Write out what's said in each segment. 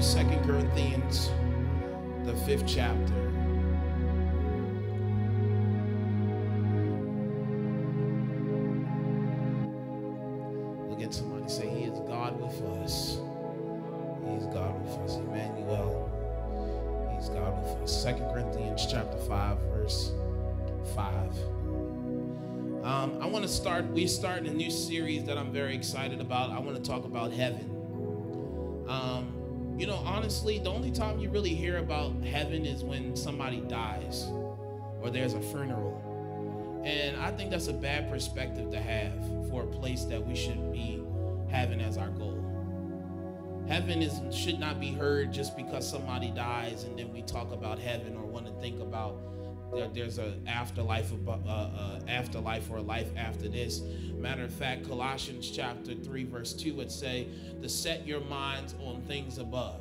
Second Corinthians, the fifth chapter. Look at somebody say, He is God with us. He is God with us. Emmanuel. He's God with us. Second Corinthians chapter 5, verse 5. Um, I want to start, we start a new series that I'm very excited about. I want to talk about heaven. You know, honestly, the only time you really hear about heaven is when somebody dies or there's a funeral. And I think that's a bad perspective to have for a place that we should be having as our goal. Heaven is should not be heard just because somebody dies and then we talk about heaven or want to think about there, there's an afterlife, uh, uh, afterlife or a life after this. Matter of fact, Colossians chapter 3, verse 2 would say to set your minds on things above.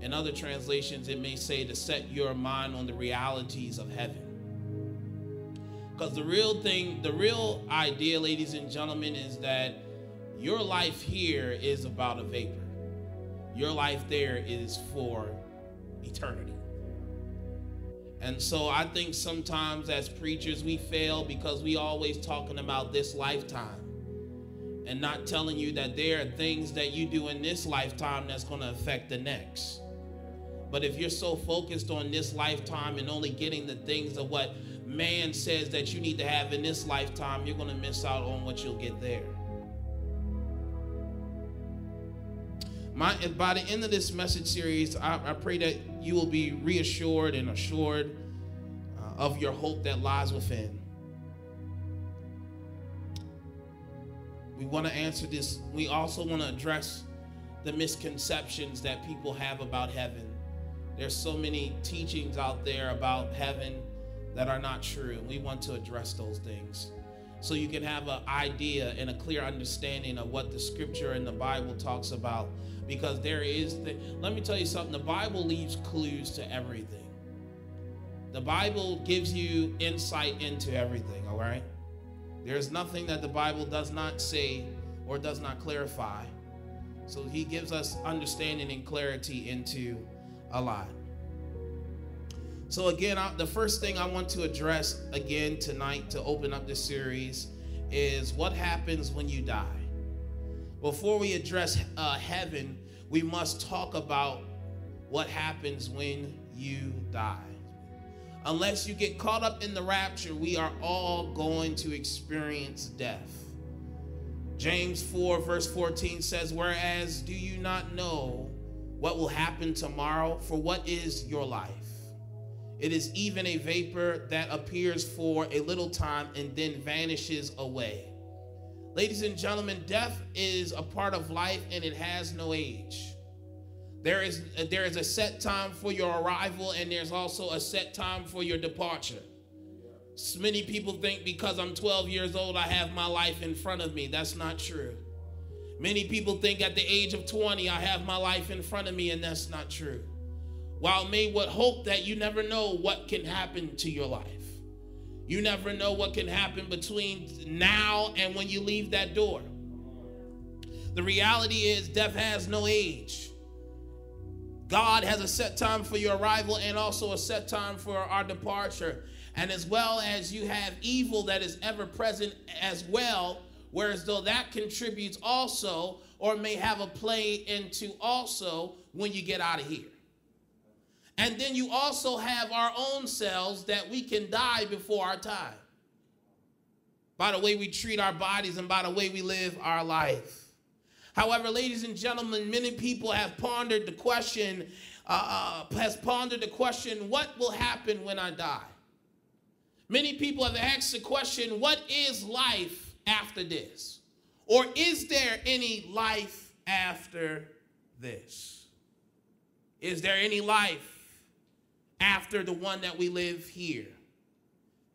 In other translations, it may say to set your mind on the realities of heaven. Because the real thing, the real idea, ladies and gentlemen, is that your life here is about a vapor. Your life there is for eternity. And so I think sometimes as preachers we fail because we always talking about this lifetime and not telling you that there are things that you do in this lifetime that's going to affect the next. But if you're so focused on this lifetime and only getting the things of what man says that you need to have in this lifetime, you're going to miss out on what you'll get there. My, by the end of this message series, I, I pray that you will be reassured and assured uh, of your hope that lies within. We want to answer this. We also want to address the misconceptions that people have about heaven. There's so many teachings out there about heaven that are not true, and we want to address those things so you can have an idea and a clear understanding of what the scripture and the Bible talks about because there is the, let me tell you something the bible leaves clues to everything. The bible gives you insight into everything all right? There's nothing that the bible does not say or does not clarify. So he gives us understanding and clarity into a lot. So again I, the first thing i want to address again tonight to open up this series is what happens when you die before we address uh, heaven, we must talk about what happens when you die. Unless you get caught up in the rapture, we are all going to experience death. James 4, verse 14 says, Whereas do you not know what will happen tomorrow? For what is your life? It is even a vapor that appears for a little time and then vanishes away. Ladies and gentlemen, death is a part of life and it has no age. There is, there is a set time for your arrival and there's also a set time for your departure. Many people think because I'm 12 years old, I have my life in front of me. That's not true. Many people think at the age of 20, I have my life in front of me, and that's not true. While may would hope that you never know what can happen to your life. You never know what can happen between now and when you leave that door. The reality is, death has no age. God has a set time for your arrival and also a set time for our departure. And as well as you have evil that is ever present as well, whereas though that contributes also or may have a play into also when you get out of here. And then you also have our own selves that we can die before our time. By the way we treat our bodies and by the way we live our life. However, ladies and gentlemen, many people have pondered the question, uh, uh, has pondered the question, what will happen when I die? Many people have asked the question, what is life after this? Or is there any life after this? Is there any life after the one that we live here.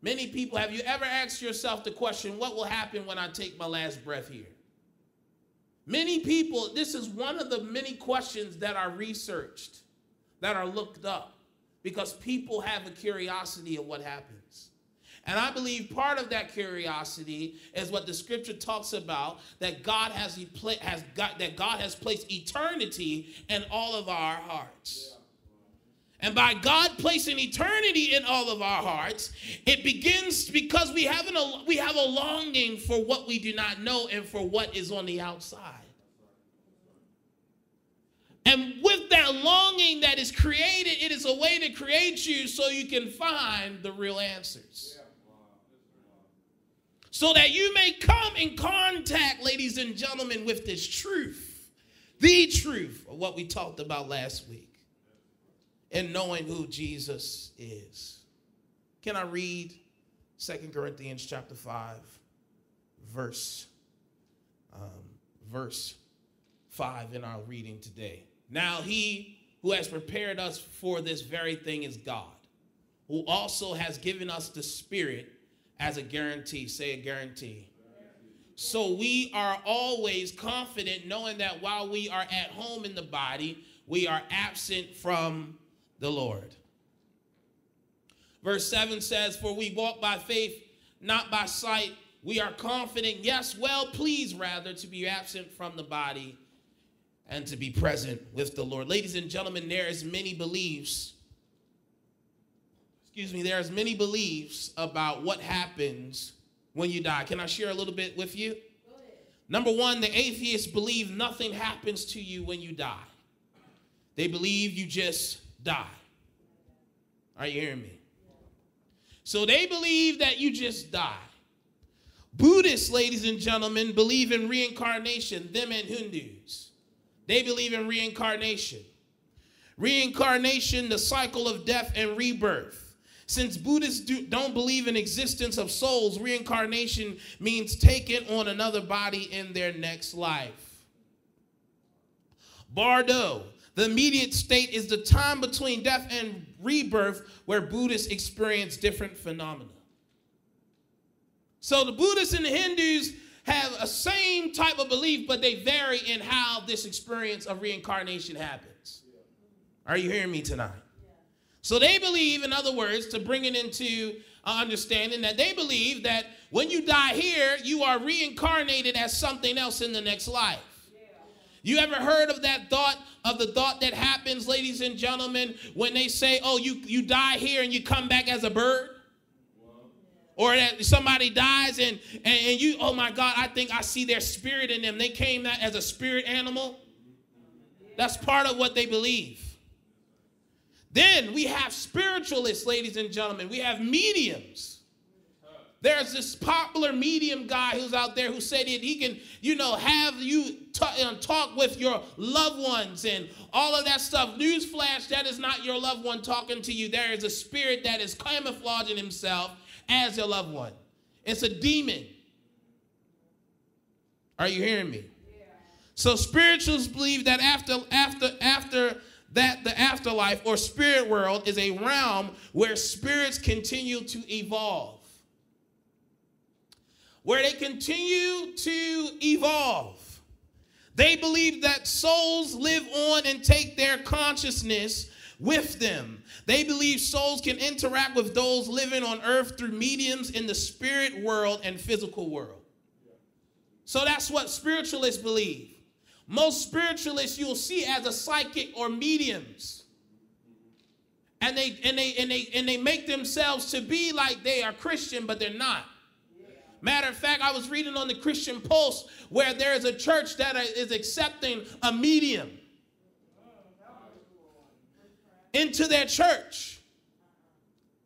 Many people, have you ever asked yourself the question, what will happen when I take my last breath here? Many people, this is one of the many questions that are researched, that are looked up, because people have a curiosity of what happens. And I believe part of that curiosity is what the scripture talks about that God has, has got, that God has placed eternity in all of our hearts. And by God placing eternity in all of our hearts, it begins because we have, an, we have a longing for what we do not know and for what is on the outside. And with that longing that is created, it is a way to create you so you can find the real answers. So that you may come in contact, ladies and gentlemen, with this truth, the truth of what we talked about last week and knowing who Jesus is. Can I read Second Corinthians chapter 5, verse, um, verse 5 in our reading today? Now he who has prepared us for this very thing is God, who also has given us the Spirit as a guarantee. Say a guarantee. So we are always confident knowing that while we are at home in the body, we are absent from the Lord. Verse 7 says, For we walk by faith, not by sight. We are confident, yes, well pleased rather, to be absent from the body and to be present with the Lord. Ladies and gentlemen, there is many beliefs. Excuse me, there's many beliefs about what happens when you die. Can I share a little bit with you? Number one, the atheists believe nothing happens to you when you die. They believe you just die. Are you hearing me? So they believe that you just die. Buddhists, ladies and gentlemen, believe in reincarnation, them and Hindus. They believe in reincarnation. Reincarnation, the cycle of death and rebirth. Since Buddhists do, not believe in existence of souls, reincarnation means taking on another body in their next life. Bardo, the immediate state is the time between death and rebirth where Buddhists experience different phenomena. So the Buddhists and the Hindus have a same type of belief, but they vary in how this experience of reincarnation happens. Are you hearing me tonight? So they believe, in other words, to bring it into understanding that they believe that when you die here, you are reincarnated as something else in the next life. You ever heard of that thought of the thought that happens, ladies and gentlemen, when they say, oh, you, you die here and you come back as a bird? Or that somebody dies and, and, and you, oh my God, I think I see their spirit in them. They came that as a spirit animal. That's part of what they believe. Then we have spiritualists, ladies and gentlemen. We have mediums there's this popular medium guy who's out there who said that he can, you know, have you t- uh, talk with your loved ones and all of that stuff. Newsflash, that is not your loved one talking to you. There is a spirit that is camouflaging himself as your loved one. It's a demon. Are you hearing me? So spirituals believe that after after after that the afterlife or spirit world is a realm where spirits continue to evolve where they continue to evolve. They believe that souls live on and take their consciousness with them. They believe souls can interact with those living on earth through mediums in the spirit world and physical world. So that's what spiritualists believe. Most spiritualists you'll see as a psychic or mediums. And they and they and they and they make themselves to be like they are Christian, but they're not. Matter of fact, I was reading on the Christian Pulse where there is a church that is accepting a medium into their church.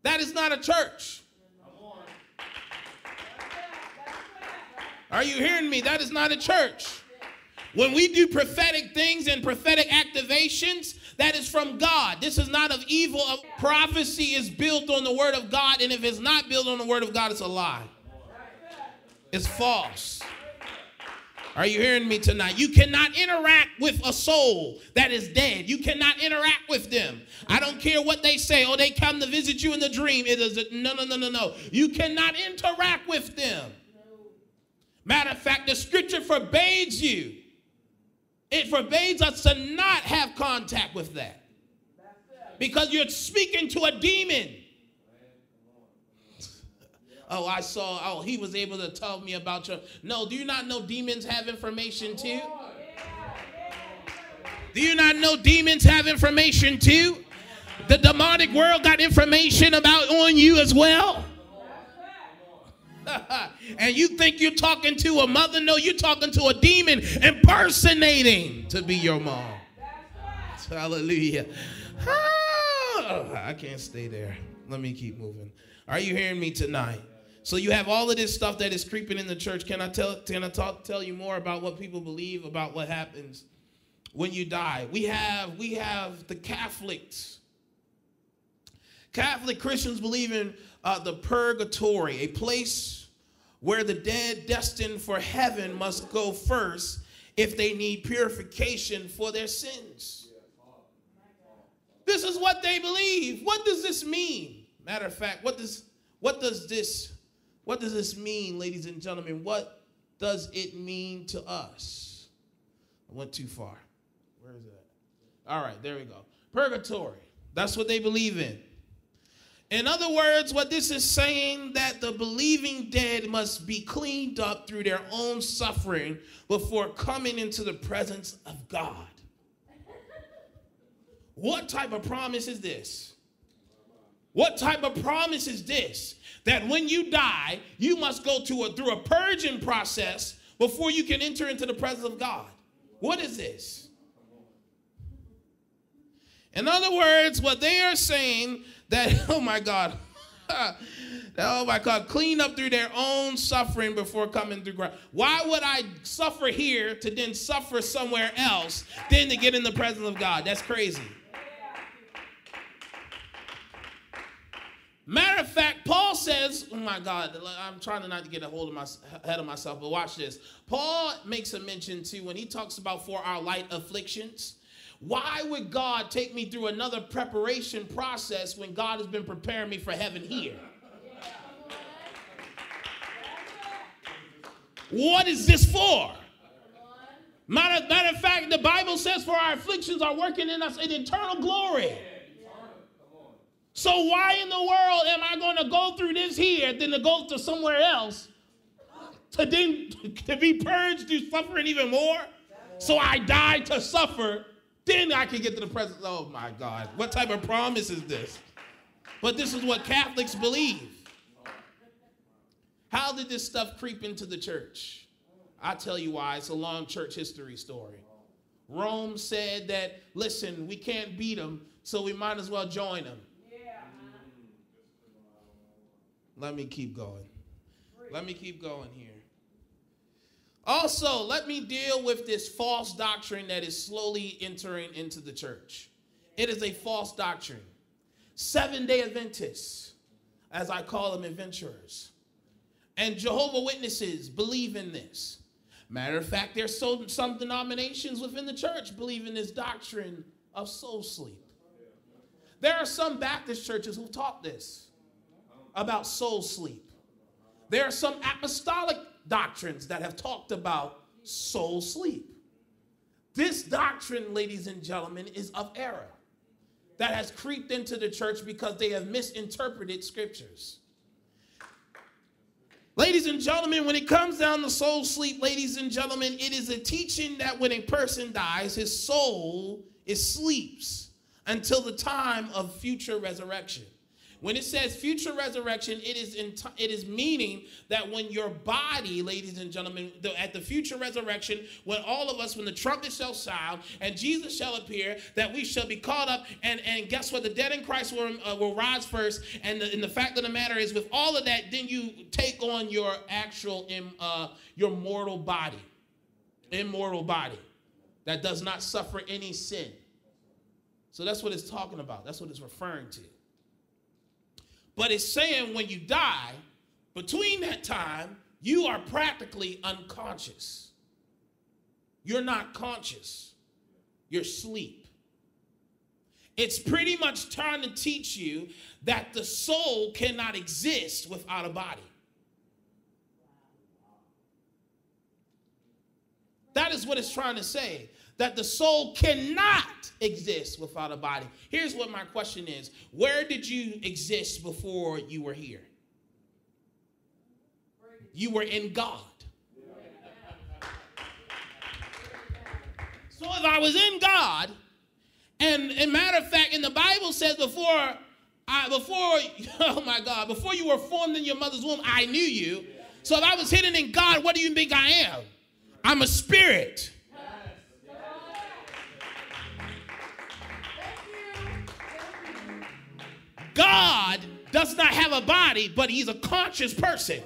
That is not a church. Are you hearing me? That is not a church. When we do prophetic things and prophetic activations, that is from God. This is not of evil. Prophecy is built on the word of God, and if it's not built on the word of God, it's a lie is false. Are you hearing me tonight? You cannot interact with a soul that is dead. You cannot interact with them. I don't care what they say. Oh, they come to visit you in the dream. It is a, no, no, no, no, no. You cannot interact with them. Matter of fact, the scripture forbids you. It forbids us to not have contact with that. Because you're speaking to a demon. Oh, I saw, oh, he was able to tell me about your. No, do you not know demons have information too? Do you not know demons have information too? The demonic world got information about on you as well. and you think you're talking to a mother? No, you're talking to a demon impersonating to be your mom. Hallelujah. Ah, I can't stay there. Let me keep moving. Are you hearing me tonight? So you have all of this stuff that is creeping in the church. Can I tell? Can I talk, tell you more about what people believe about what happens when you die? We have we have the Catholics. Catholic Christians believe in uh, the purgatory, a place where the dead destined for heaven must go first if they need purification for their sins. This is what they believe. What does this mean? Matter of fact, what does what does this what does this mean, ladies and gentlemen? What does it mean to us? I went too far. Where is it? All right, there we go. Purgatory. That's what they believe in. In other words, what this is saying that the believing dead must be cleaned up through their own suffering before coming into the presence of God. What type of promise is this? What type of promise is this? That when you die, you must go to a, through a purging process before you can enter into the presence of God. What is this? In other words, what they are saying that, oh my God, oh my God, clean up through their own suffering before coming through Christ. Why would I suffer here to then suffer somewhere else, then to get in the presence of God? That's crazy. Matter of fact, Paul says, oh my God, I'm trying to not get a hold of my head of myself, but watch this. Paul makes a mention too when he talks about for our light afflictions. Why would God take me through another preparation process when God has been preparing me for heaven here? What is this for? Matter, matter of fact, the Bible says, For our afflictions are working in us an eternal glory. So, why in the world am I going to go through this here, then to go to somewhere else to then to be purged through suffering even more? So I die to suffer then I can get to the presence. Oh my God. What type of promise is this? But this is what Catholics believe. How did this stuff creep into the church? I'll tell you why. It's a long church history story. Rome said that, listen, we can't beat them, so we might as well join them. Let me keep going. Let me keep going here. Also, let me deal with this false doctrine that is slowly entering into the church. It is a false doctrine. Seven day Adventists, as I call them, adventurers, and Jehovah Witnesses believe in this. Matter of fact, there's so, some denominations within the church believe in this doctrine of soul sleep. There are some Baptist churches who taught this about soul sleep. There are some apostolic doctrines that have talked about soul sleep. This doctrine, ladies and gentlemen, is of error that has creeped into the church because they have misinterpreted scriptures. Ladies and gentlemen, when it comes down to soul sleep, ladies and gentlemen, it is a teaching that when a person dies, his soul is sleeps until the time of future resurrection. When it says future resurrection, it is in t- it is meaning that when your body, ladies and gentlemen, the, at the future resurrection, when all of us, when the trumpet shall sound and Jesus shall appear, that we shall be caught up. And and guess what? The dead in Christ will, uh, will rise first. And the, and the fact of the matter is, with all of that, then you take on your actual uh, your mortal body, immortal body that does not suffer any sin. So that's what it's talking about. That's what it's referring to. But it's saying when you die, between that time, you are practically unconscious. You're not conscious, you're asleep. It's pretty much trying to teach you that the soul cannot exist without a body. That is what it's trying to say that the soul cannot exist without a body. Here's what my question is Where did you exist before you were here? You were in God. So if I was in God, and a matter of fact, in the Bible says before I before oh my God, before you were formed in your mother's womb, I knew you. So if I was hidden in God, what do you think I am? I'm a spirit. God does not have a body, but he's a conscious person.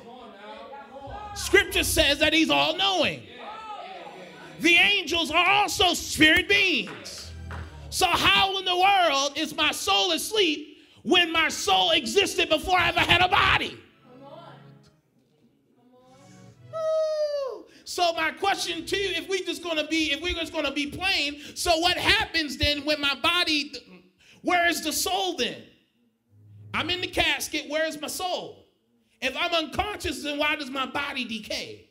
Scripture says that he's all knowing. The angels are also spirit beings. So, how in the world is my soul asleep when my soul existed before I ever had a body? So my question to you, if we're just gonna be, if we're just gonna be plain, so what happens then when my body, where is the soul then? I'm in the casket, where's my soul? If I'm unconscious, then why does my body decay?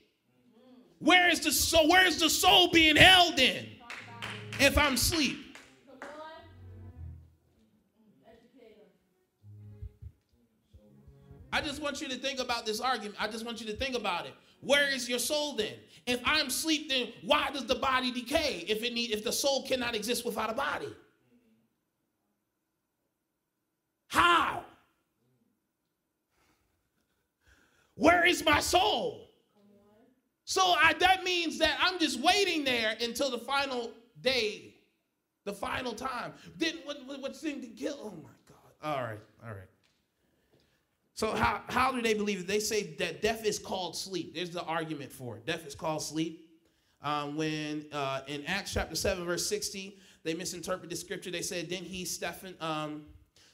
Where is the soul? Where is the soul being held in? If I'm asleep. I just want you to think about this argument. I just want you to think about it. Where is your soul then? If I'm asleep, then why does the body decay if it need if the soul cannot exist without a body? How? Where is my soul? So I, that means that I'm just waiting there until the final day, the final time. Then what, what, to kill? Oh my God. All right, all right. So how, how do they believe it? They say that death is called sleep. There's the argument for it. Death is called sleep. Um, when uh, in Acts chapter 7, verse 60, they misinterpret the scripture. They said, then he, Stephen, um,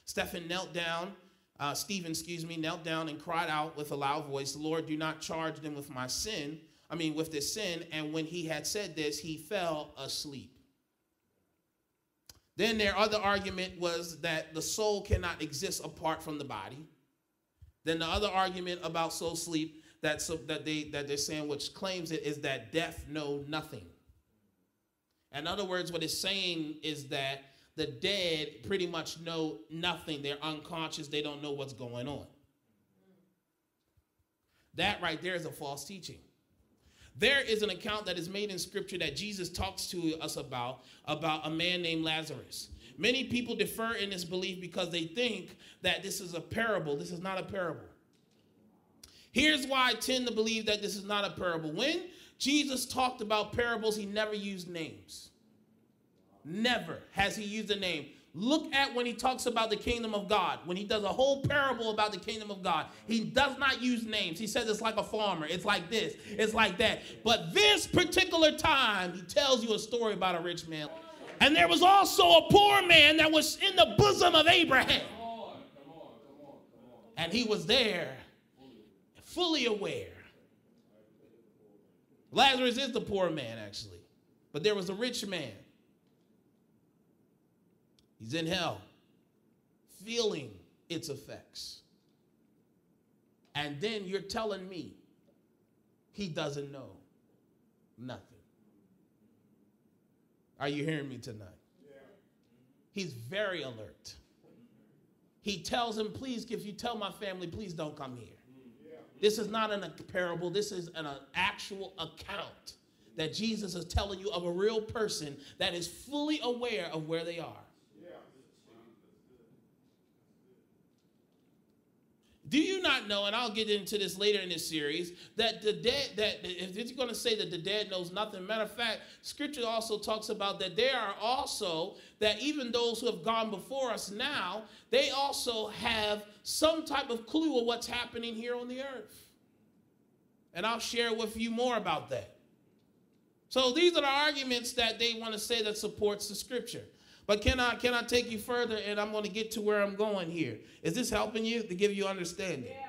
Stephen knelt down uh, Stephen, excuse me, knelt down and cried out with a loud voice, Lord, do not charge them with my sin, I mean, with this sin. And when he had said this, he fell asleep. Then their other argument was that the soul cannot exist apart from the body. Then the other argument about soul sleep that, so, that, they, that they're saying, which claims it, is that death know nothing. In other words, what it's saying is that the dead pretty much know nothing. They're unconscious, they don't know what's going on. That right there is a false teaching. There is an account that is made in scripture that Jesus talks to us about about a man named Lazarus. Many people defer in this belief because they think that this is a parable. This is not a parable. Here's why I tend to believe that this is not a parable. When Jesus talked about parables, he never used names. Never has he used a name. Look at when he talks about the kingdom of God. When he does a whole parable about the kingdom of God, he does not use names. He says it's like a farmer. It's like this. It's like that. But this particular time, he tells you a story about a rich man. And there was also a poor man that was in the bosom of Abraham. And he was there, fully aware. Lazarus is the poor man, actually. But there was a rich man He's in hell, feeling its effects. And then you're telling me he doesn't know nothing. Are you hearing me tonight? Yeah. He's very alert. He tells him, please, if you tell my family, please don't come here. Mm, yeah. This is not an, a parable, this is an, an actual account that Jesus is telling you of a real person that is fully aware of where they are. Do you not know, and I'll get into this later in this series, that the dead, that if you're going to say that the dead knows nothing, matter of fact, scripture also talks about that there are also, that even those who have gone before us now, they also have some type of clue of what's happening here on the earth. And I'll share with you more about that. So these are the arguments that they want to say that supports the scripture. But can I can I take you further and I'm going to get to where I'm going here? Is this helping you to give you understanding? Yeah.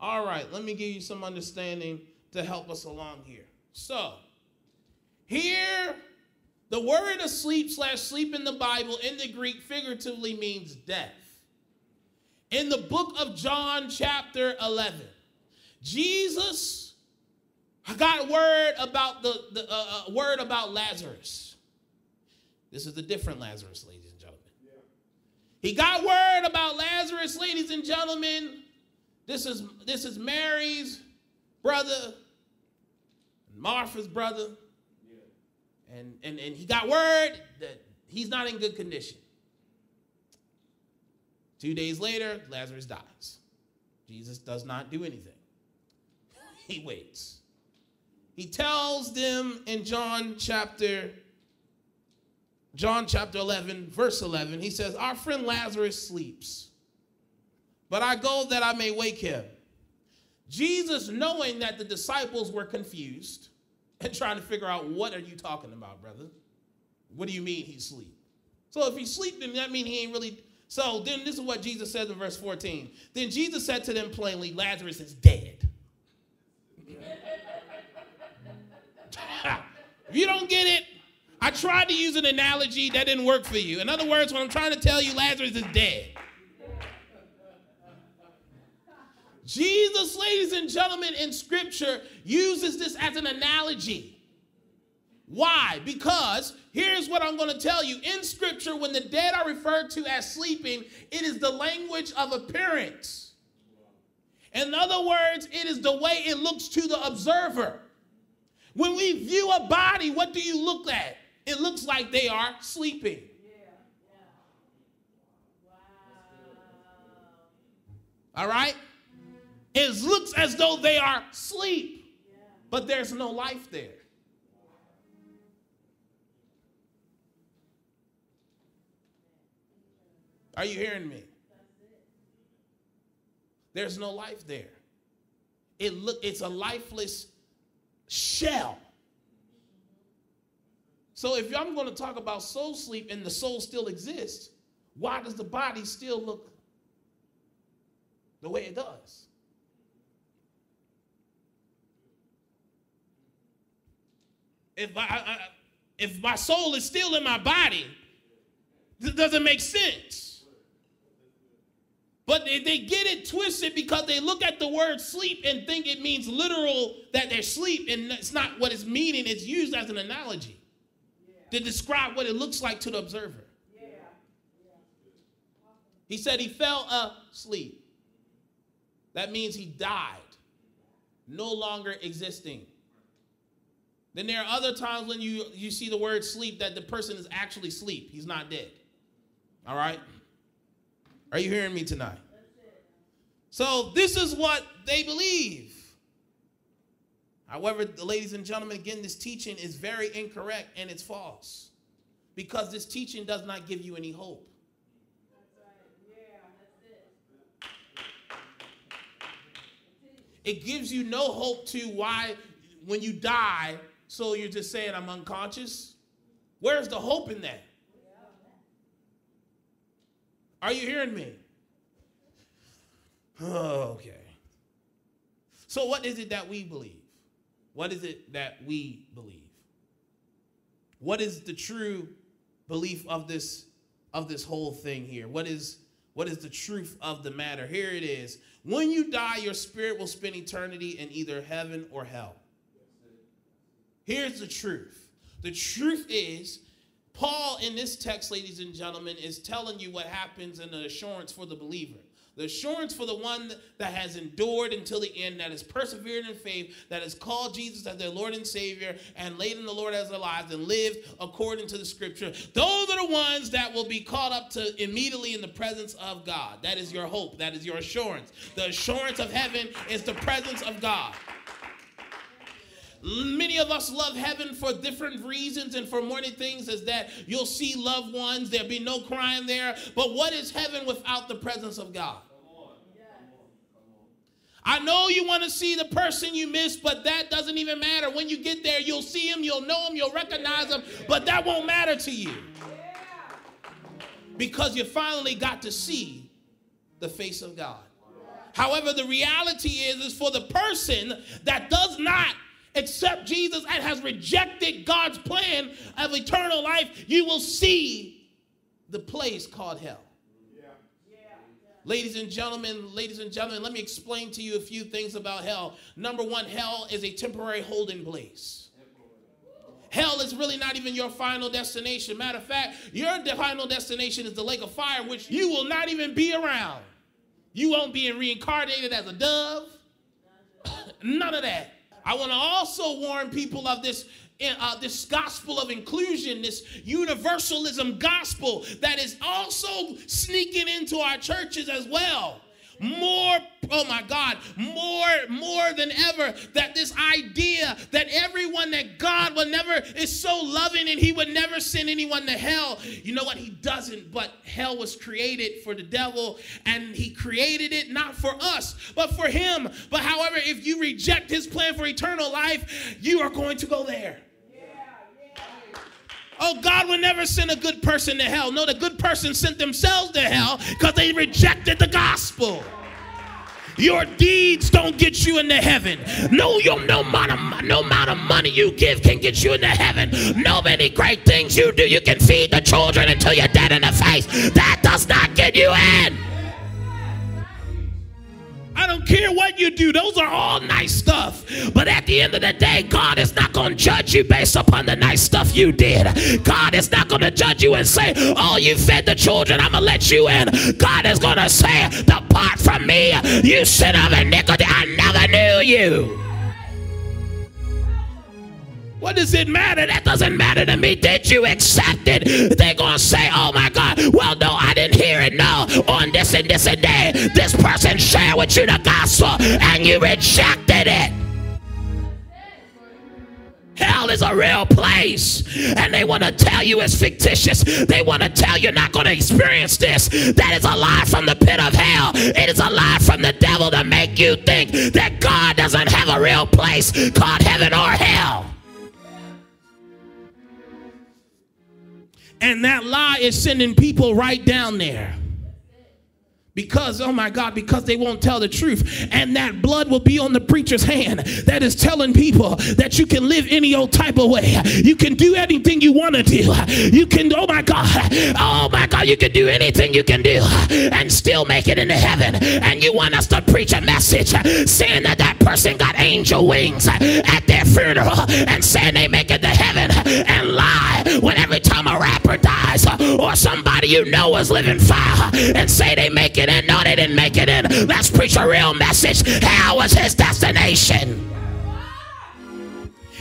All right, let me give you some understanding to help us along here. So, here, the word asleep slash sleep in the Bible in the Greek figuratively means death. In the book of John, chapter 11, Jesus got word about the, the uh, uh, word about Lazarus. This is a different Lazarus, ladies and gentlemen. Yeah. He got word about Lazarus, ladies and gentlemen. This is this is Mary's brother, Martha's brother. And, and, and he got word that he's not in good condition. Two days later, Lazarus dies. Jesus does not do anything, he waits. He tells them in John chapter John chapter 11 verse 11 he says our friend Lazarus sleeps but I go that I may wake him. Jesus knowing that the disciples were confused and trying to figure out what are you talking about brother? What do you mean he's sleep? so if he's sleeping then that mean he ain't really so then this is what Jesus says in verse 14 then Jesus said to them plainly Lazarus is dead. If you don't get it, I tried to use an analogy that didn't work for you. In other words, what I'm trying to tell you, Lazarus is dead. Jesus, ladies and gentlemen, in scripture uses this as an analogy. Why? Because here's what I'm going to tell you. In scripture, when the dead are referred to as sleeping, it is the language of appearance. In other words, it is the way it looks to the observer. When we view a body, what do you look at? It looks like they are sleeping. All right? It looks as though they are asleep, but there's no life there. Are you hearing me? There's no life there. It look it's a lifeless shell. So if I'm going to talk about soul sleep and the soul still exists, why does the body still look the way it does? If I, I if my soul is still in my body, it doesn't make sense. But they, they get it twisted because they look at the word sleep and think it means literal that they're asleep, and it's not what it's meaning. It's used as an analogy. To describe what it looks like to the observer. Yeah. He said he fell asleep. That means he died, no longer existing. Then there are other times when you, you see the word sleep that the person is actually asleep. He's not dead. All right? Are you hearing me tonight? So, this is what they believe. However, ladies and gentlemen, again, this teaching is very incorrect and it's false because this teaching does not give you any hope. It gives you no hope to why, when you die, so you're just saying, I'm unconscious. Where's the hope in that? Are you hearing me? Okay. So, what is it that we believe? What is it that we believe? What is the true belief of this of this whole thing here? What is what is the truth of the matter? Here it is. When you die, your spirit will spend eternity in either heaven or hell. Here's the truth. The truth is Paul, in this text, ladies and gentlemen, is telling you what happens in the assurance for the believer. The assurance for the one that has endured until the end, that has persevered in faith, that has called Jesus as their Lord and Savior, and laid in the Lord as their lives, and lived according to the scripture. Those are the ones that will be caught up to immediately in the presence of God. That is your hope. That is your assurance. The assurance of heaven is the presence of God. Many of us love heaven for different reasons and for many things, is that you'll see loved ones, there'll be no crying there. But what is heaven without the presence of God? I know you want to see the person you miss, but that doesn't even matter. When you get there, you'll see him, you'll know him, you'll recognize him, but that won't matter to you. Because you finally got to see the face of God. However, the reality is, is for the person that does not except Jesus and has rejected God's plan of eternal life, you will see the place called hell. Ladies and gentlemen, ladies and gentlemen, let me explain to you a few things about hell. Number one, hell is a temporary holding place. Hell is really not even your final destination. Matter of fact, your final destination is the lake of fire, which you will not even be around. You won't be reincarnated as a dove. None of that. I want to also warn people of this uh, this gospel of inclusion, this universalism gospel that is also sneaking into our churches as well more oh my god more more than ever that this idea that everyone that god will never is so loving and he would never send anyone to hell. You know what? He doesn't but hell was created for the devil and he created it not for us but for him. But however if you reject his plan for eternal life you are going to go there Oh, God will never send a good person to hell. No, the good person sent themselves to hell because they rejected the gospel. Your deeds don't get you into heaven. No, your no amount of no amount of money you give can get you into heaven. No many great things you do. You can feed the children until you're dead in the face. That does not get you in. Care what you do, those are all nice stuff. But at the end of the day, God is not going to judge you based upon the nice stuff you did. God is not going to judge you and say, Oh, you fed the children, I'm going to let you in. God is going to say, Depart from me, you sin of iniquity, I never knew you. What does it matter? That doesn't matter to me. Did you accept it? They're going to say, oh my God, well, no, I didn't hear it. No, on this and this and day, this person shared with you the gospel and you rejected it. Hell is a real place. And they want to tell you it's fictitious. They want to tell you you're not going to experience this. That is a lie from the pit of hell. It is a lie from the devil to make you think that God doesn't have a real place called heaven or hell. And that lie is sending people right down there. Because, oh my God, because they won't tell the truth. And that blood will be on the preacher's hand that is telling people that you can live any old type of way. You can do anything you want to do. You can, oh my God, oh my God, you can do anything you can do and still make it into heaven. And you want us to preach a message saying that that person got angel wings at their funeral and saying they make it to heaven and lie or somebody you know is living fire and say they make it in. No, they didn't make it in. Let's preach a real message. Hell was his destination.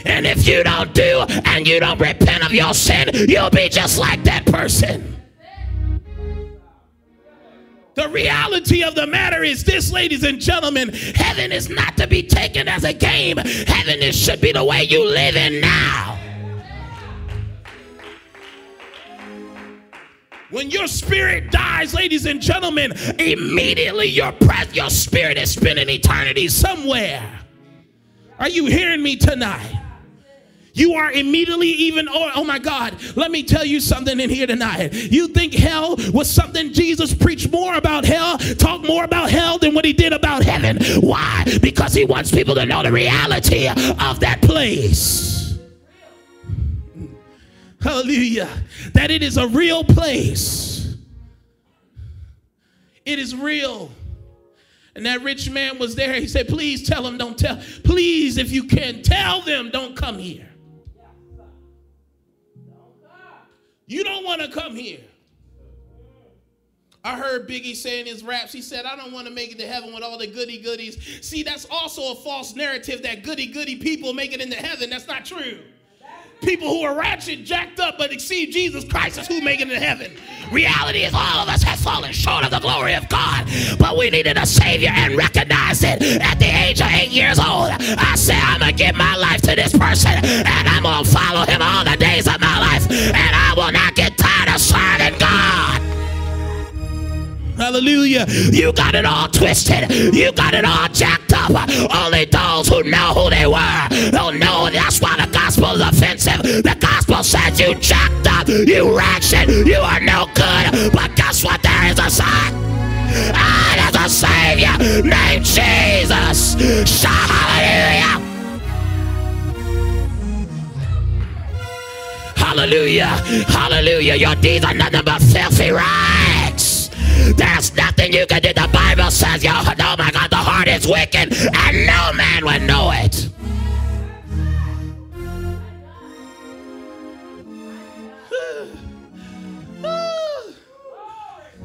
And if you don't do and you don't repent of your sin, you'll be just like that person. The reality of the matter is this, ladies and gentlemen, heaven is not to be taken as a game. Heaven is, should be the way you live in now. When your spirit dies, ladies and gentlemen, immediately your breath, your spirit is spending eternity somewhere. Are you hearing me tonight? You are immediately even, oh, oh, my God, let me tell you something in here tonight. You think hell was something Jesus preached more about hell, talked more about hell than what he did about heaven. Why? Because he wants people to know the reality of that place. Hallelujah. That it is a real place. It is real. And that rich man was there. He said, Please tell them, don't tell. Please, if you can, tell them, don't come here. You don't want to come here. I heard Biggie saying his raps. He said, I don't want to make it to heaven with all the goody goodies. See, that's also a false narrative that goody goody people make it into heaven. That's not true people who are ratchet, jacked up, but exceed Jesus Christ is who make it in heaven. Reality is all of us have fallen short of the glory of God, but we needed a Savior and recognized it. At the age of eight years old, I said, I'm going to give my life to this person, and I'm going to follow him all the days of my life, and I will not get Hallelujah. You got it all twisted. You got it all jacked up. Only those who know who they were don't know that's why the gospel is offensive. The gospel says you jacked up, you ratchet, you are no good. But guess what? There is a son. Ah, there's a Savior named Jesus. Hallelujah. Hallelujah. Hallelujah. Your deeds are nothing but filthy rags. There's nothing you can do. The Bible says, yo, oh my God, the heart is wicked and no man would know it.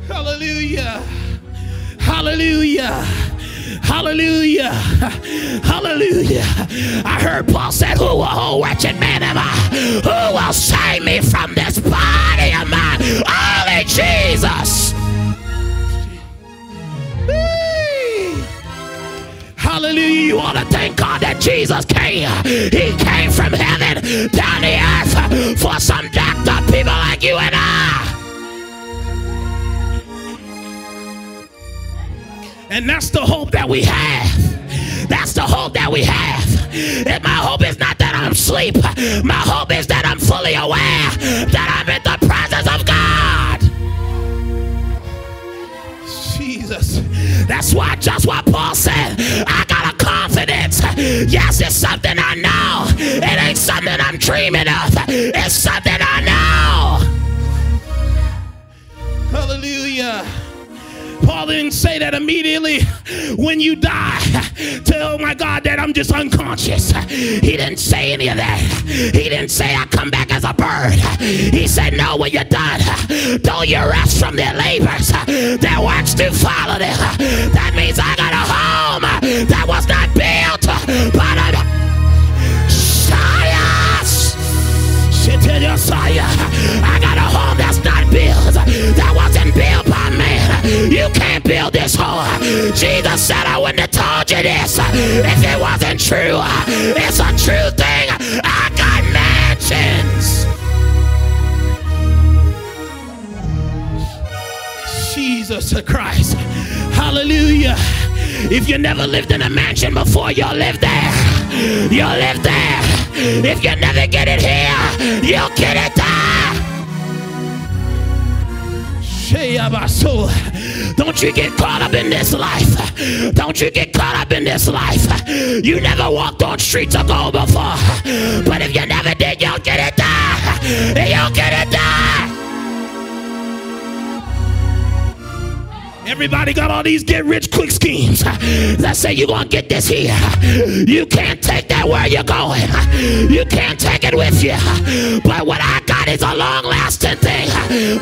Hallelujah. Hallelujah. Hallelujah. Hallelujah. I heard Paul said, Who, oh wretched man am I? Who will save me from this body of mine? Only Jesus. Hallelujah. You ought to thank God that Jesus came. He came from heaven down the earth for some jacked up people like you and I. And that's the hope that we have. That's the hope that we have. And my hope is not that I'm asleep. My hope is that I'm fully aware that I'm in the presence of God. Jesus. That's why just what Paul said. I got a confidence. Yes, it's something I know. It ain't something I'm dreaming of. It's something I know. Hallelujah. Paul didn't say that immediately when you die. Tell my God that I'm just unconscious. He didn't say any of that. He didn't say I come back as a bird. He said, No, when you're done, don't you rest from their labors. Their works do follow them. That means I got a home that was not built by the science. I got a home that's not built. You can't build this home. Jesus said I wouldn't have told you this if it wasn't true. It's a true thing. I got mansions. Jesus Christ. Hallelujah. If you never lived in a mansion before, you'll live there. You'll live there. If you never get it here, you'll get it there. Don't you get caught up in this life. Don't you get caught up in this life. You never walked on streets of gold before. But if you never did, you'll get it done. You'll get it there. Everybody got all these get rich quick schemes that say you're going to get this here. You can't take that where you're going. You can't take it with you. But what I got is a long lasting thing.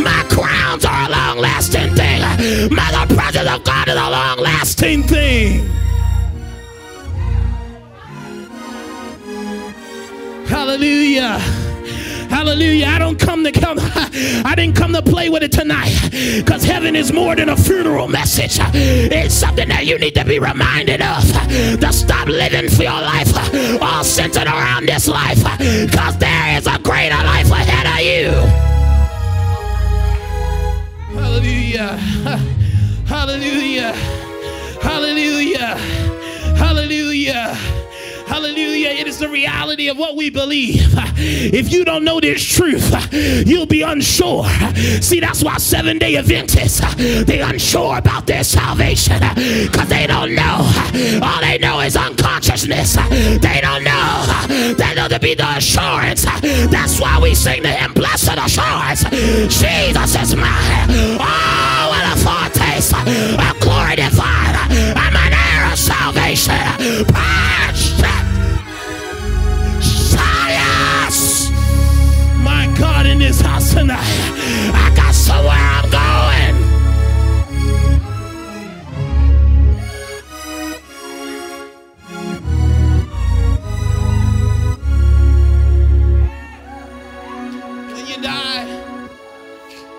My crowns are a long lasting thing. My the presence of God is a long lasting thing. Hallelujah. Hallelujah. I don't come to come. I didn't come to play with it tonight. Because heaven is more than a funeral message. It's something that you need to be reminded of. To stop living for your life all centered around this life. Because there is a greater life ahead of you. Hallelujah. Hallelujah. Hallelujah. Hallelujah. Hallelujah. It is the reality of what we believe. If you don't know this truth, you'll be unsure. See, that's why seven day Adventists, they are unsure about their salvation because they don't know. All they know is unconsciousness. They don't know. They know to be the assurance. That's why we sing to him, blessed assurance. Jesus is mine. Oh, what a foretaste of glory divine. I'm an heir of salvation. Purged God in this house tonight. I got somewhere I'm going. When you die,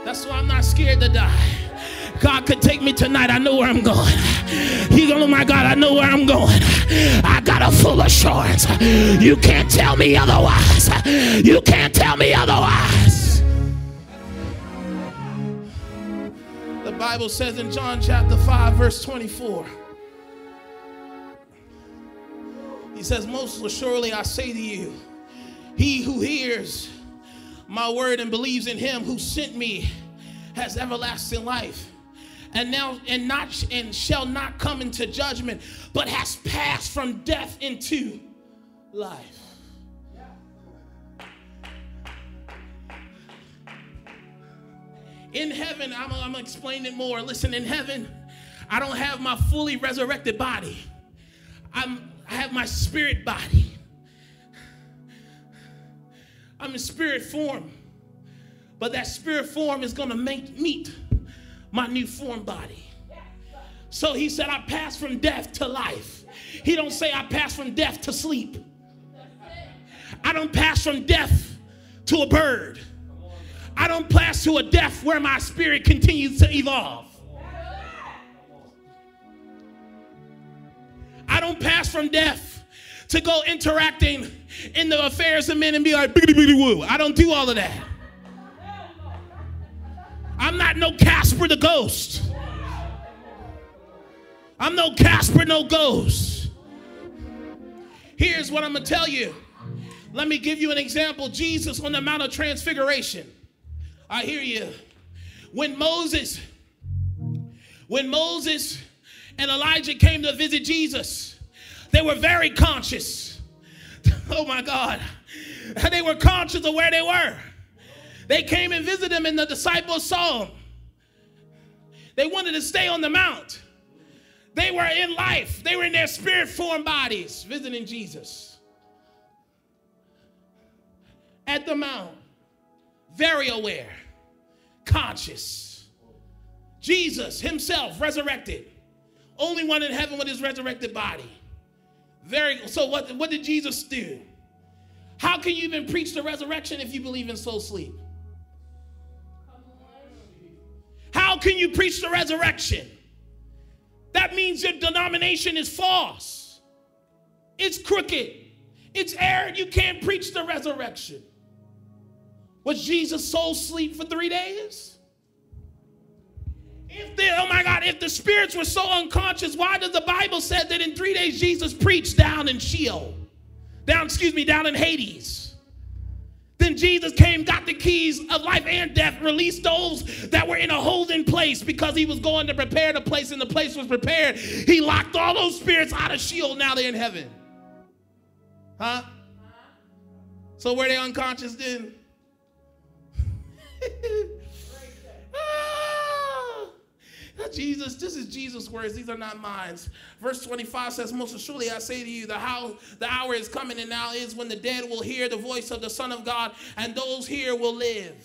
that's why I'm not scared to die. God could take me tonight. I know where I'm going. He going, oh my God, I know where I'm going. I got a full assurance. You can't tell me otherwise. You can't tell me otherwise. The Bible says in John chapter 5, verse 24. He says, Most assuredly I say to you, he who hears my word and believes in him who sent me has everlasting life and now and not and shall not come into judgment, but has passed from death into life. In heaven, I'm, I'm gonna explain it more. Listen, in heaven, I don't have my fully resurrected body. I'm, I have my spirit body. I'm in spirit form. But that spirit form is gonna make meet my new form body. So he said, I passed from death to life. He don't say I passed from death to sleep. I don't pass from death to a bird. I don't pass to a death where my spirit continues to evolve. I don't pass from death to go interacting in the affairs of men and be like, biggity biggity woo. I don't do all of that. I'm not no Casper the ghost. I'm no Casper, no ghost. Here's what I'm going to tell you. Let me give you an example. Jesus on the Mount of Transfiguration. I hear you. When Moses, when Moses and Elijah came to visit Jesus, they were very conscious. Oh my God. They were conscious of where they were. They came and visited him, and the disciples saw him. They wanted to stay on the mount. They were in life, they were in their spirit form bodies visiting Jesus. At the mount, very aware, conscious. Jesus himself resurrected, only one in heaven with his resurrected body. Very so what, what did Jesus do? How can you even preach the resurrection if you believe in soul sleep? How can you preach the resurrection? That means your denomination is false. It's crooked. It's error. You can't preach the resurrection. Was Jesus soul sleep for three days? If the, oh my God, if the spirits were so unconscious, why does the Bible say that in three days Jesus preached down in Sheol? Down, excuse me, down in Hades. Then Jesus came, got the keys of life and death, released those that were in a holding place because he was going to prepare the place and the place was prepared. He locked all those spirits out of Sheol. Now they're in heaven. Huh? So were they unconscious then? Jesus, this is Jesus' words. These are not mine. Verse 25 says, Most surely I say to you, the, how, the hour is coming and now is when the dead will hear the voice of the Son of God, and those here will live.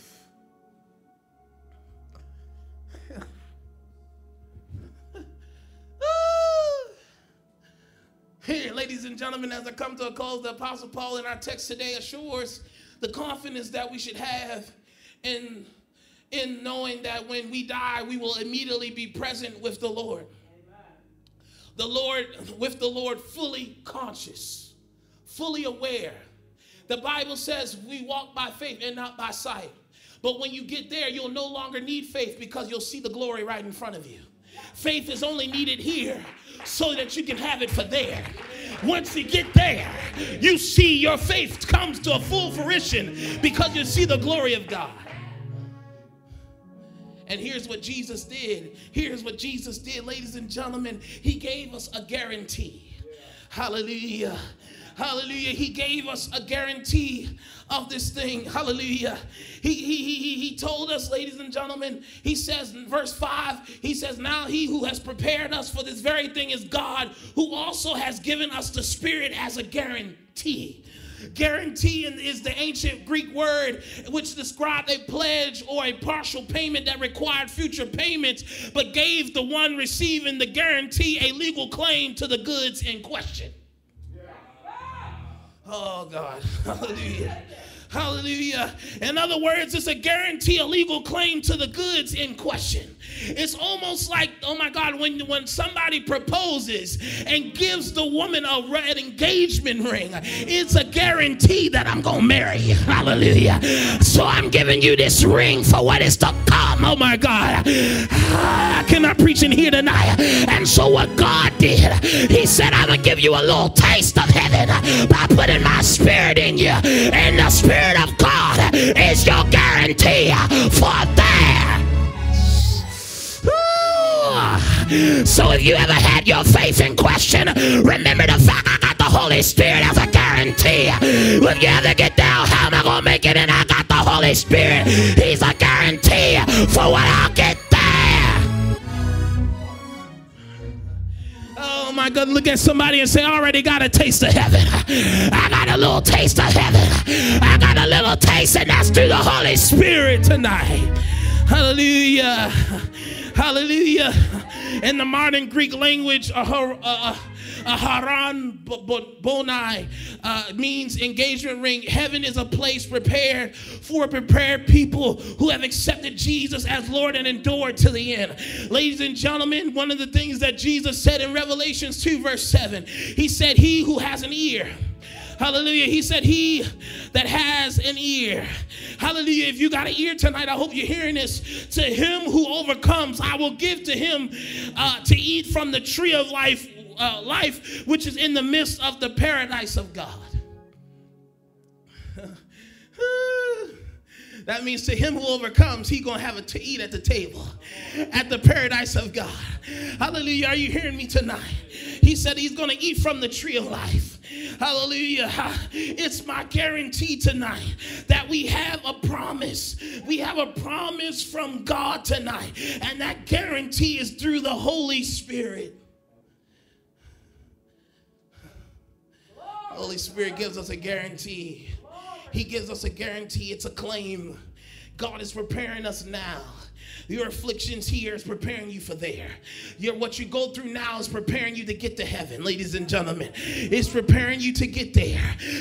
Here, ladies and gentlemen, as I come to a close, the Apostle Paul in our text today assures the confidence that we should have in, in knowing that when we die, we will immediately be present with the Lord. The Lord, with the Lord, fully conscious, fully aware. The Bible says we walk by faith and not by sight. But when you get there, you'll no longer need faith because you'll see the glory right in front of you. Faith is only needed here so that you can have it for there. Once you get there, you see your faith comes to a full fruition because you see the glory of God. And here's what Jesus did. Here's what Jesus did, ladies and gentlemen. He gave us a guarantee. Hallelujah. Hallelujah. He gave us a guarantee of this thing. Hallelujah. He, he, he, he told us, ladies and gentlemen, he says in verse 5, he says, Now he who has prepared us for this very thing is God, who also has given us the Spirit as a guarantee. Guarantee is the ancient Greek word which described a pledge or a partial payment that required future payments, but gave the one receiving the guarantee a legal claim to the goods in question. Oh, God. Hallelujah. Hallelujah. In other words, it's a guarantee, a legal claim to the goods in question. It's almost like, oh my God, when, when somebody proposes and gives the woman a red engagement ring, it's a guarantee that I'm going to marry you. Hallelujah. So I'm giving you this ring for what is come. Oh my God. Ah, I cannot preach in here tonight. And so what God did, He said, I'm to give you a little taste of heaven by putting my spirit in you. And the spirit of God is your guarantee for that. So if you ever had your faith in question, remember the fact the Holy Spirit as a guarantee. If you ever get down, how am I gonna make it? And I got the Holy Spirit. He's a guarantee for what I'll get there. Oh my God, look at somebody and say, I already got a taste of heaven. I got a little taste of heaven. I got a little taste, and that's through the Holy Spirit tonight. Hallelujah. Hallelujah. In the modern Greek language, a, a, a haran bonai uh, means engagement ring. Heaven is a place prepared for prepared people who have accepted Jesus as Lord and endured to the end. Ladies and gentlemen, one of the things that Jesus said in Revelations 2, verse 7, he said, He who has an ear, Hallelujah. He said, He that has an ear. Hallelujah. If you got an ear tonight, I hope you're hearing this. To him who overcomes, I will give to him uh, to eat from the tree of life, uh, life which is in the midst of the paradise of God. That means to him who overcomes, he gonna have it to eat at the table, at the paradise of God. Hallelujah. Are you hearing me tonight? He said he's gonna eat from the tree of life. Hallelujah. It's my guarantee tonight that we have a promise. We have a promise from God tonight, and that guarantee is through the Holy Spirit. Holy Spirit gives us a guarantee. He gives us a guarantee, it's a claim. God is preparing us now. Your afflictions here is preparing you for there. Your what you go through now is preparing you to get to heaven, ladies and gentlemen. It's preparing you to get there.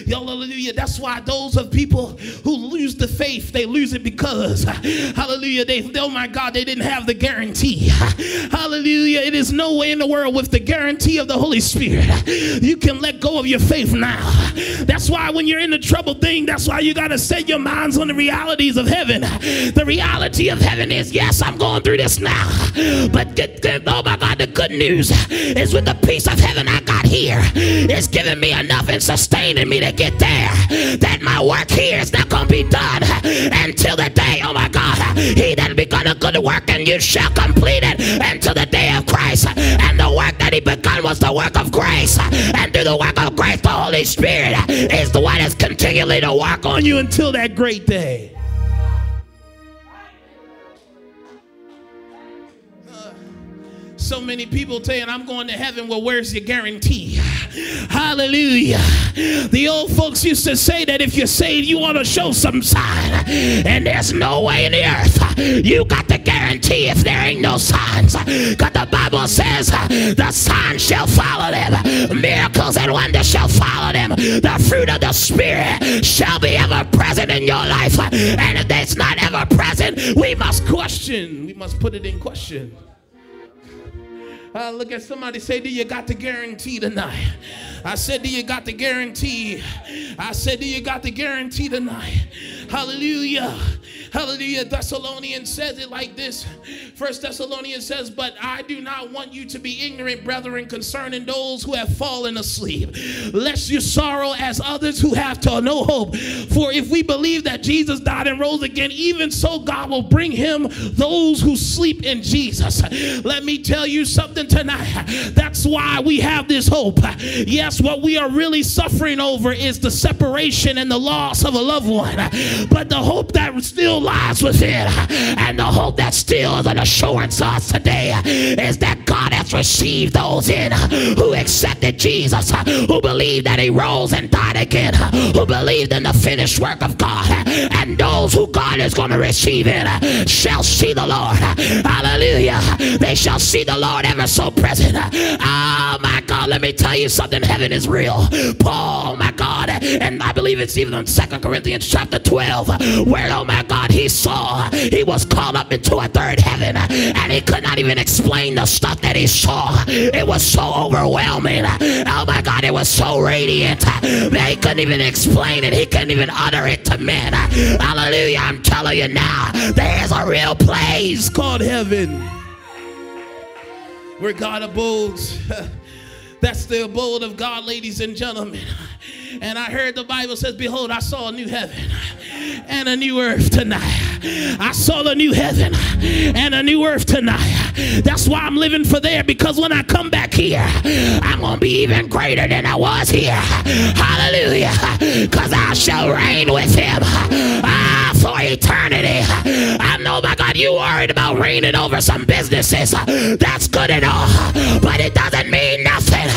Hallelujah. That's why those of people who lose the faith, they lose it because hallelujah, they oh my God, they didn't have the guarantee. Hallelujah. It is no way in the world with the guarantee of the Holy Spirit. You can let go of your faith now. That's why when you're in the trouble thing, that's why you gotta set your minds on the realities of heaven. The reality of heaven is yes yes, I'm going through this now. But get, get, oh my God, the good news is with the peace of heaven I got here, it's giving me enough and sustaining me to get there. That my work here is not going to be done until the day, oh my God, he that begun a good work and you shall complete it until the day of Christ. And the work that he begun was the work of grace. And through the work of grace, the Holy Spirit is the one that's continually to work on you until that great day. So many people saying, I'm going to heaven. Well, where's your guarantee? Hallelujah. The old folks used to say that if you're saved, you want to show some sign. And there's no way in the earth you got the guarantee if there ain't no signs. Because the Bible says the signs shall follow them, miracles and wonders shall follow them. The fruit of the Spirit shall be ever present in your life. And if that's not ever present, we must question. We must put it in question. Uh, look at somebody say, Do you got the guarantee tonight? I said, Do you got the guarantee? I said, Do you got the guarantee tonight? Hallelujah. Hallelujah. Thessalonians says it like this. First Thessalonians says, But I do not want you to be ignorant, brethren, concerning those who have fallen asleep, lest you sorrow as others who have to no hope. For if we believe that Jesus died and rose again, even so God will bring him those who sleep in Jesus. Let me tell you something tonight. That's why we have this hope. Yes, what we are really suffering over is the separation and the loss of a loved one. But the hope that still lies within, and the hope that still is an assurance to us today, is that God has received those in who accepted Jesus, who believed that He rose and died again, who believed in the finished work of God, and those who God is going to receive in shall see the Lord. Hallelujah. They shall see the Lord ever so present. Oh my God, let me tell you something. Heaven is real. Paul, my God, and I believe it's even in Second Corinthians chapter 12. 12, where, oh my God, he saw he was called up into a third heaven and he could not even explain the stuff that he saw. It was so overwhelming. Oh my God, it was so radiant that he couldn't even explain it. He couldn't even utter it to men. Hallelujah. I'm telling you now, there's a real place called heaven where God abodes. That's the abode of God, ladies and gentlemen. And I heard the Bible says, Behold, I saw a new heaven and a new earth tonight. I saw the new heaven and a new earth tonight. That's why I'm living for there because when I come back here, I'm going to be even greater than I was here. Hallelujah. Because I shall reign with him ah, for eternity. I know, my God, you worried about reigning over some businesses. That's good all. But it doesn't mean nothing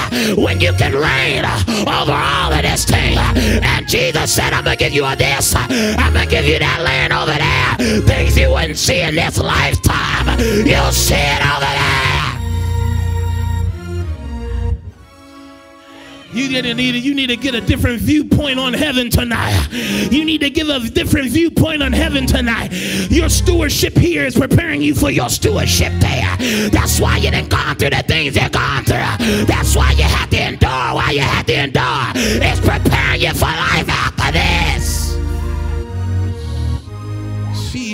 when you can reign over all of this thing. And Jesus said, I'm going to give you a this. I'm going to give you that land over there. Things you wouldn't see in this lifetime. You'll see it over there. You need, it. you need to get a different viewpoint on heaven tonight. You need to give a different viewpoint on heaven tonight. Your stewardship here is preparing you for your stewardship there. That's why you didn't gone through the things you've gone through. That's why you had to endure why you had to endure. It's preparing you for life after this.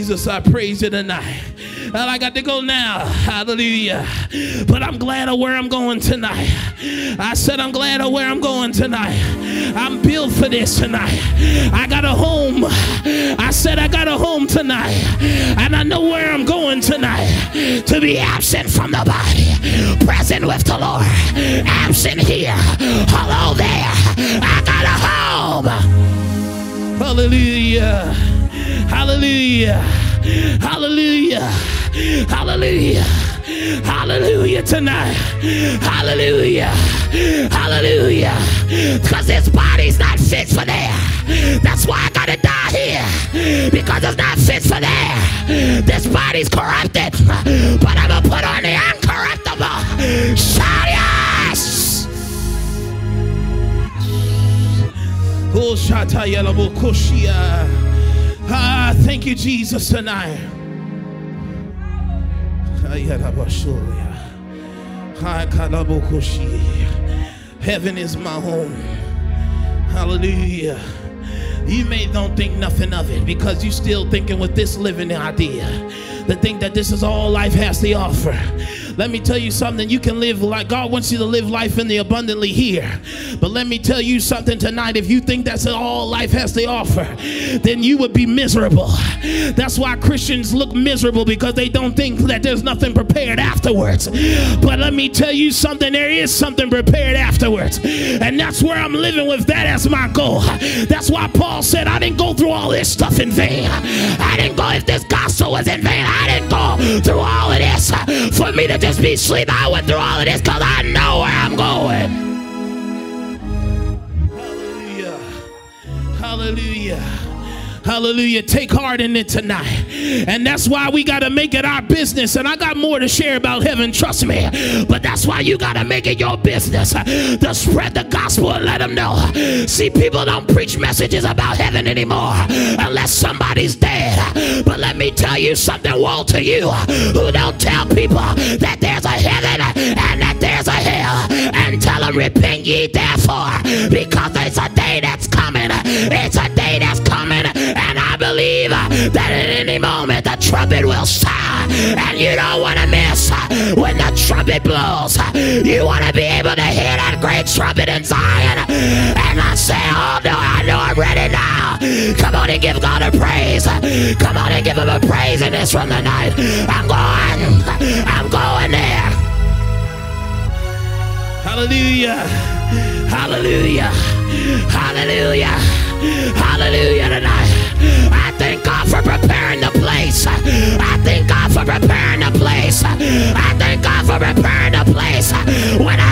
Jesus, I praise you tonight. And I got to go now. Hallelujah. But I'm glad of where I'm going tonight. I said, I'm glad of where I'm going tonight. I'm built for this tonight. I got a home. I said, I got a home tonight. And I know where I'm going tonight. To be absent from the body, present with the Lord. Absent here, hello there. I got a home. Hallelujah. Hallelujah. Hallelujah. Hallelujah. Hallelujah tonight. Hallelujah. Hallelujah. Because this body's not fit for there. That's why I gotta die here. Because it's not fit for there. This body's corrupted. But I'm gonna put on the uncorruptible. Shout yes! Oh, Shataya Labokoshia. Oh, Ah, thank you, Jesus, tonight. Heaven is my home. Hallelujah. You may don't think nothing of it because you still thinking with this living idea. To think that this is all life has to offer. Let me tell you something. You can live like God wants you to live life in the abundantly here. But let me tell you something tonight. If you think that's all life has to offer, then you would be miserable. That's why Christians look miserable because they don't think that there's nothing prepared afterwards. But let me tell you something. There is something prepared afterwards. And that's where I'm living with that as my goal. That's why Paul said, I didn't go through all this stuff in vain. I didn't go if this gospel was in vain. I didn't go through all of this for me to just be sleep. I went through all of this because I know where I'm going. Hallelujah. Hallelujah. Hallelujah. Take heart in it tonight. And that's why we got to make it our business. And I got more to share about heaven, trust me. But that's why you got to make it your business to spread the gospel and let them know. See, people don't preach messages about heaven anymore unless somebody's dead. But let me tell you something, woe to you who don't tell people that there's a heaven and that there's a hell. Repent ye therefore, because it's a day that's coming. It's a day that's coming and I believe that at any moment the trumpet will sound. And you don't want to miss when the trumpet blows. You want to be able to hear that great trumpet in Zion. And I say, oh no, I know I'm ready now. Come on and give God a praise. Come on and give him a praise in this from the night. I'm going. I'm going there. Hallelujah. Hallelujah. Hallelujah. Hallelujah tonight. I thank God for preparing the place. I thank God for preparing the place. I thank God for preparing the place. When I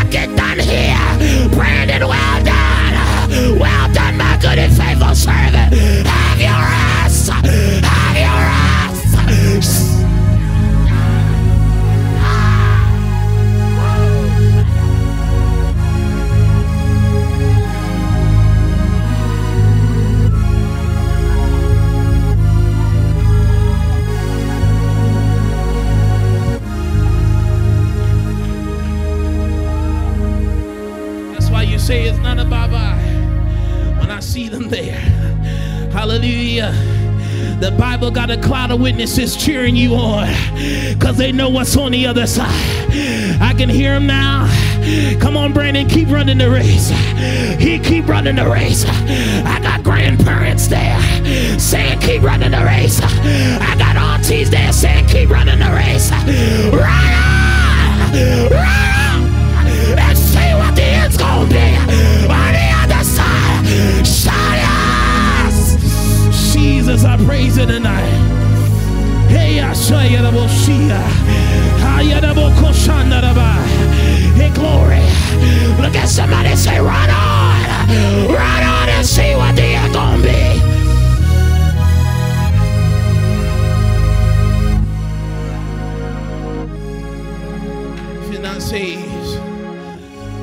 witnesses cheering you on because they know what's on the other side. I can hear them now. Come on, Brandon, keep running the race. He keep running the race. I got grandparents there saying keep running the race. I got aunties there saying keep running the race. Run on! Run on! and see what the end's gonna be on the other side. Shout yes! Jesus, I praise you tonight. Hey, glory. Look at somebody say, run on. Run on and see what they are going to be. If you're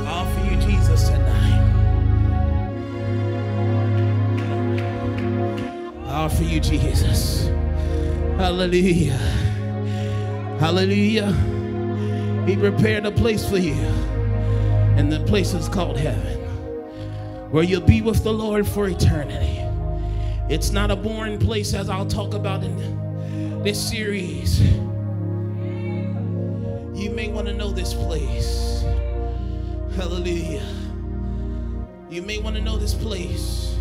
offer you Jesus tonight. Offer you Jesus. Hallelujah. Hallelujah. He prepared a place for you. And the place is called heaven, where you'll be with the Lord for eternity. It's not a boring place, as I'll talk about in this series. You may want to know this place. Hallelujah. You may want to know this place.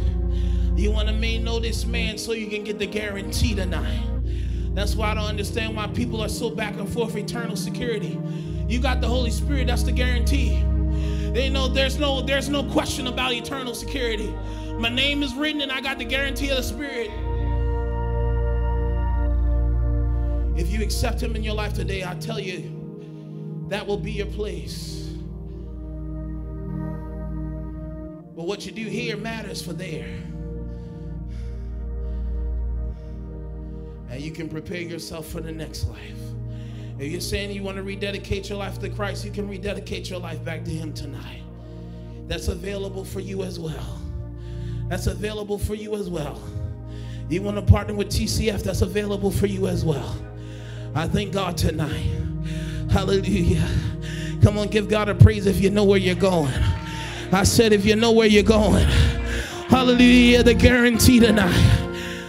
You want to may know this man so you can get the guarantee tonight. That's why I don't understand why people are so back and forth eternal security. You got the Holy Spirit, that's the guarantee. They know there's no there's no question about eternal security. My name is written and I got the guarantee of the Spirit. If you accept him in your life today, I tell you, that will be your place. But what you do here matters for there. You can prepare yourself for the next life. If you're saying you want to rededicate your life to Christ, you can rededicate your life back to Him tonight. That's available for you as well. That's available for you as well. You want to partner with TCF, that's available for you as well. I thank God tonight. Hallelujah. Come on, give God a praise if you know where you're going. I said, if you know where you're going. Hallelujah. The guarantee tonight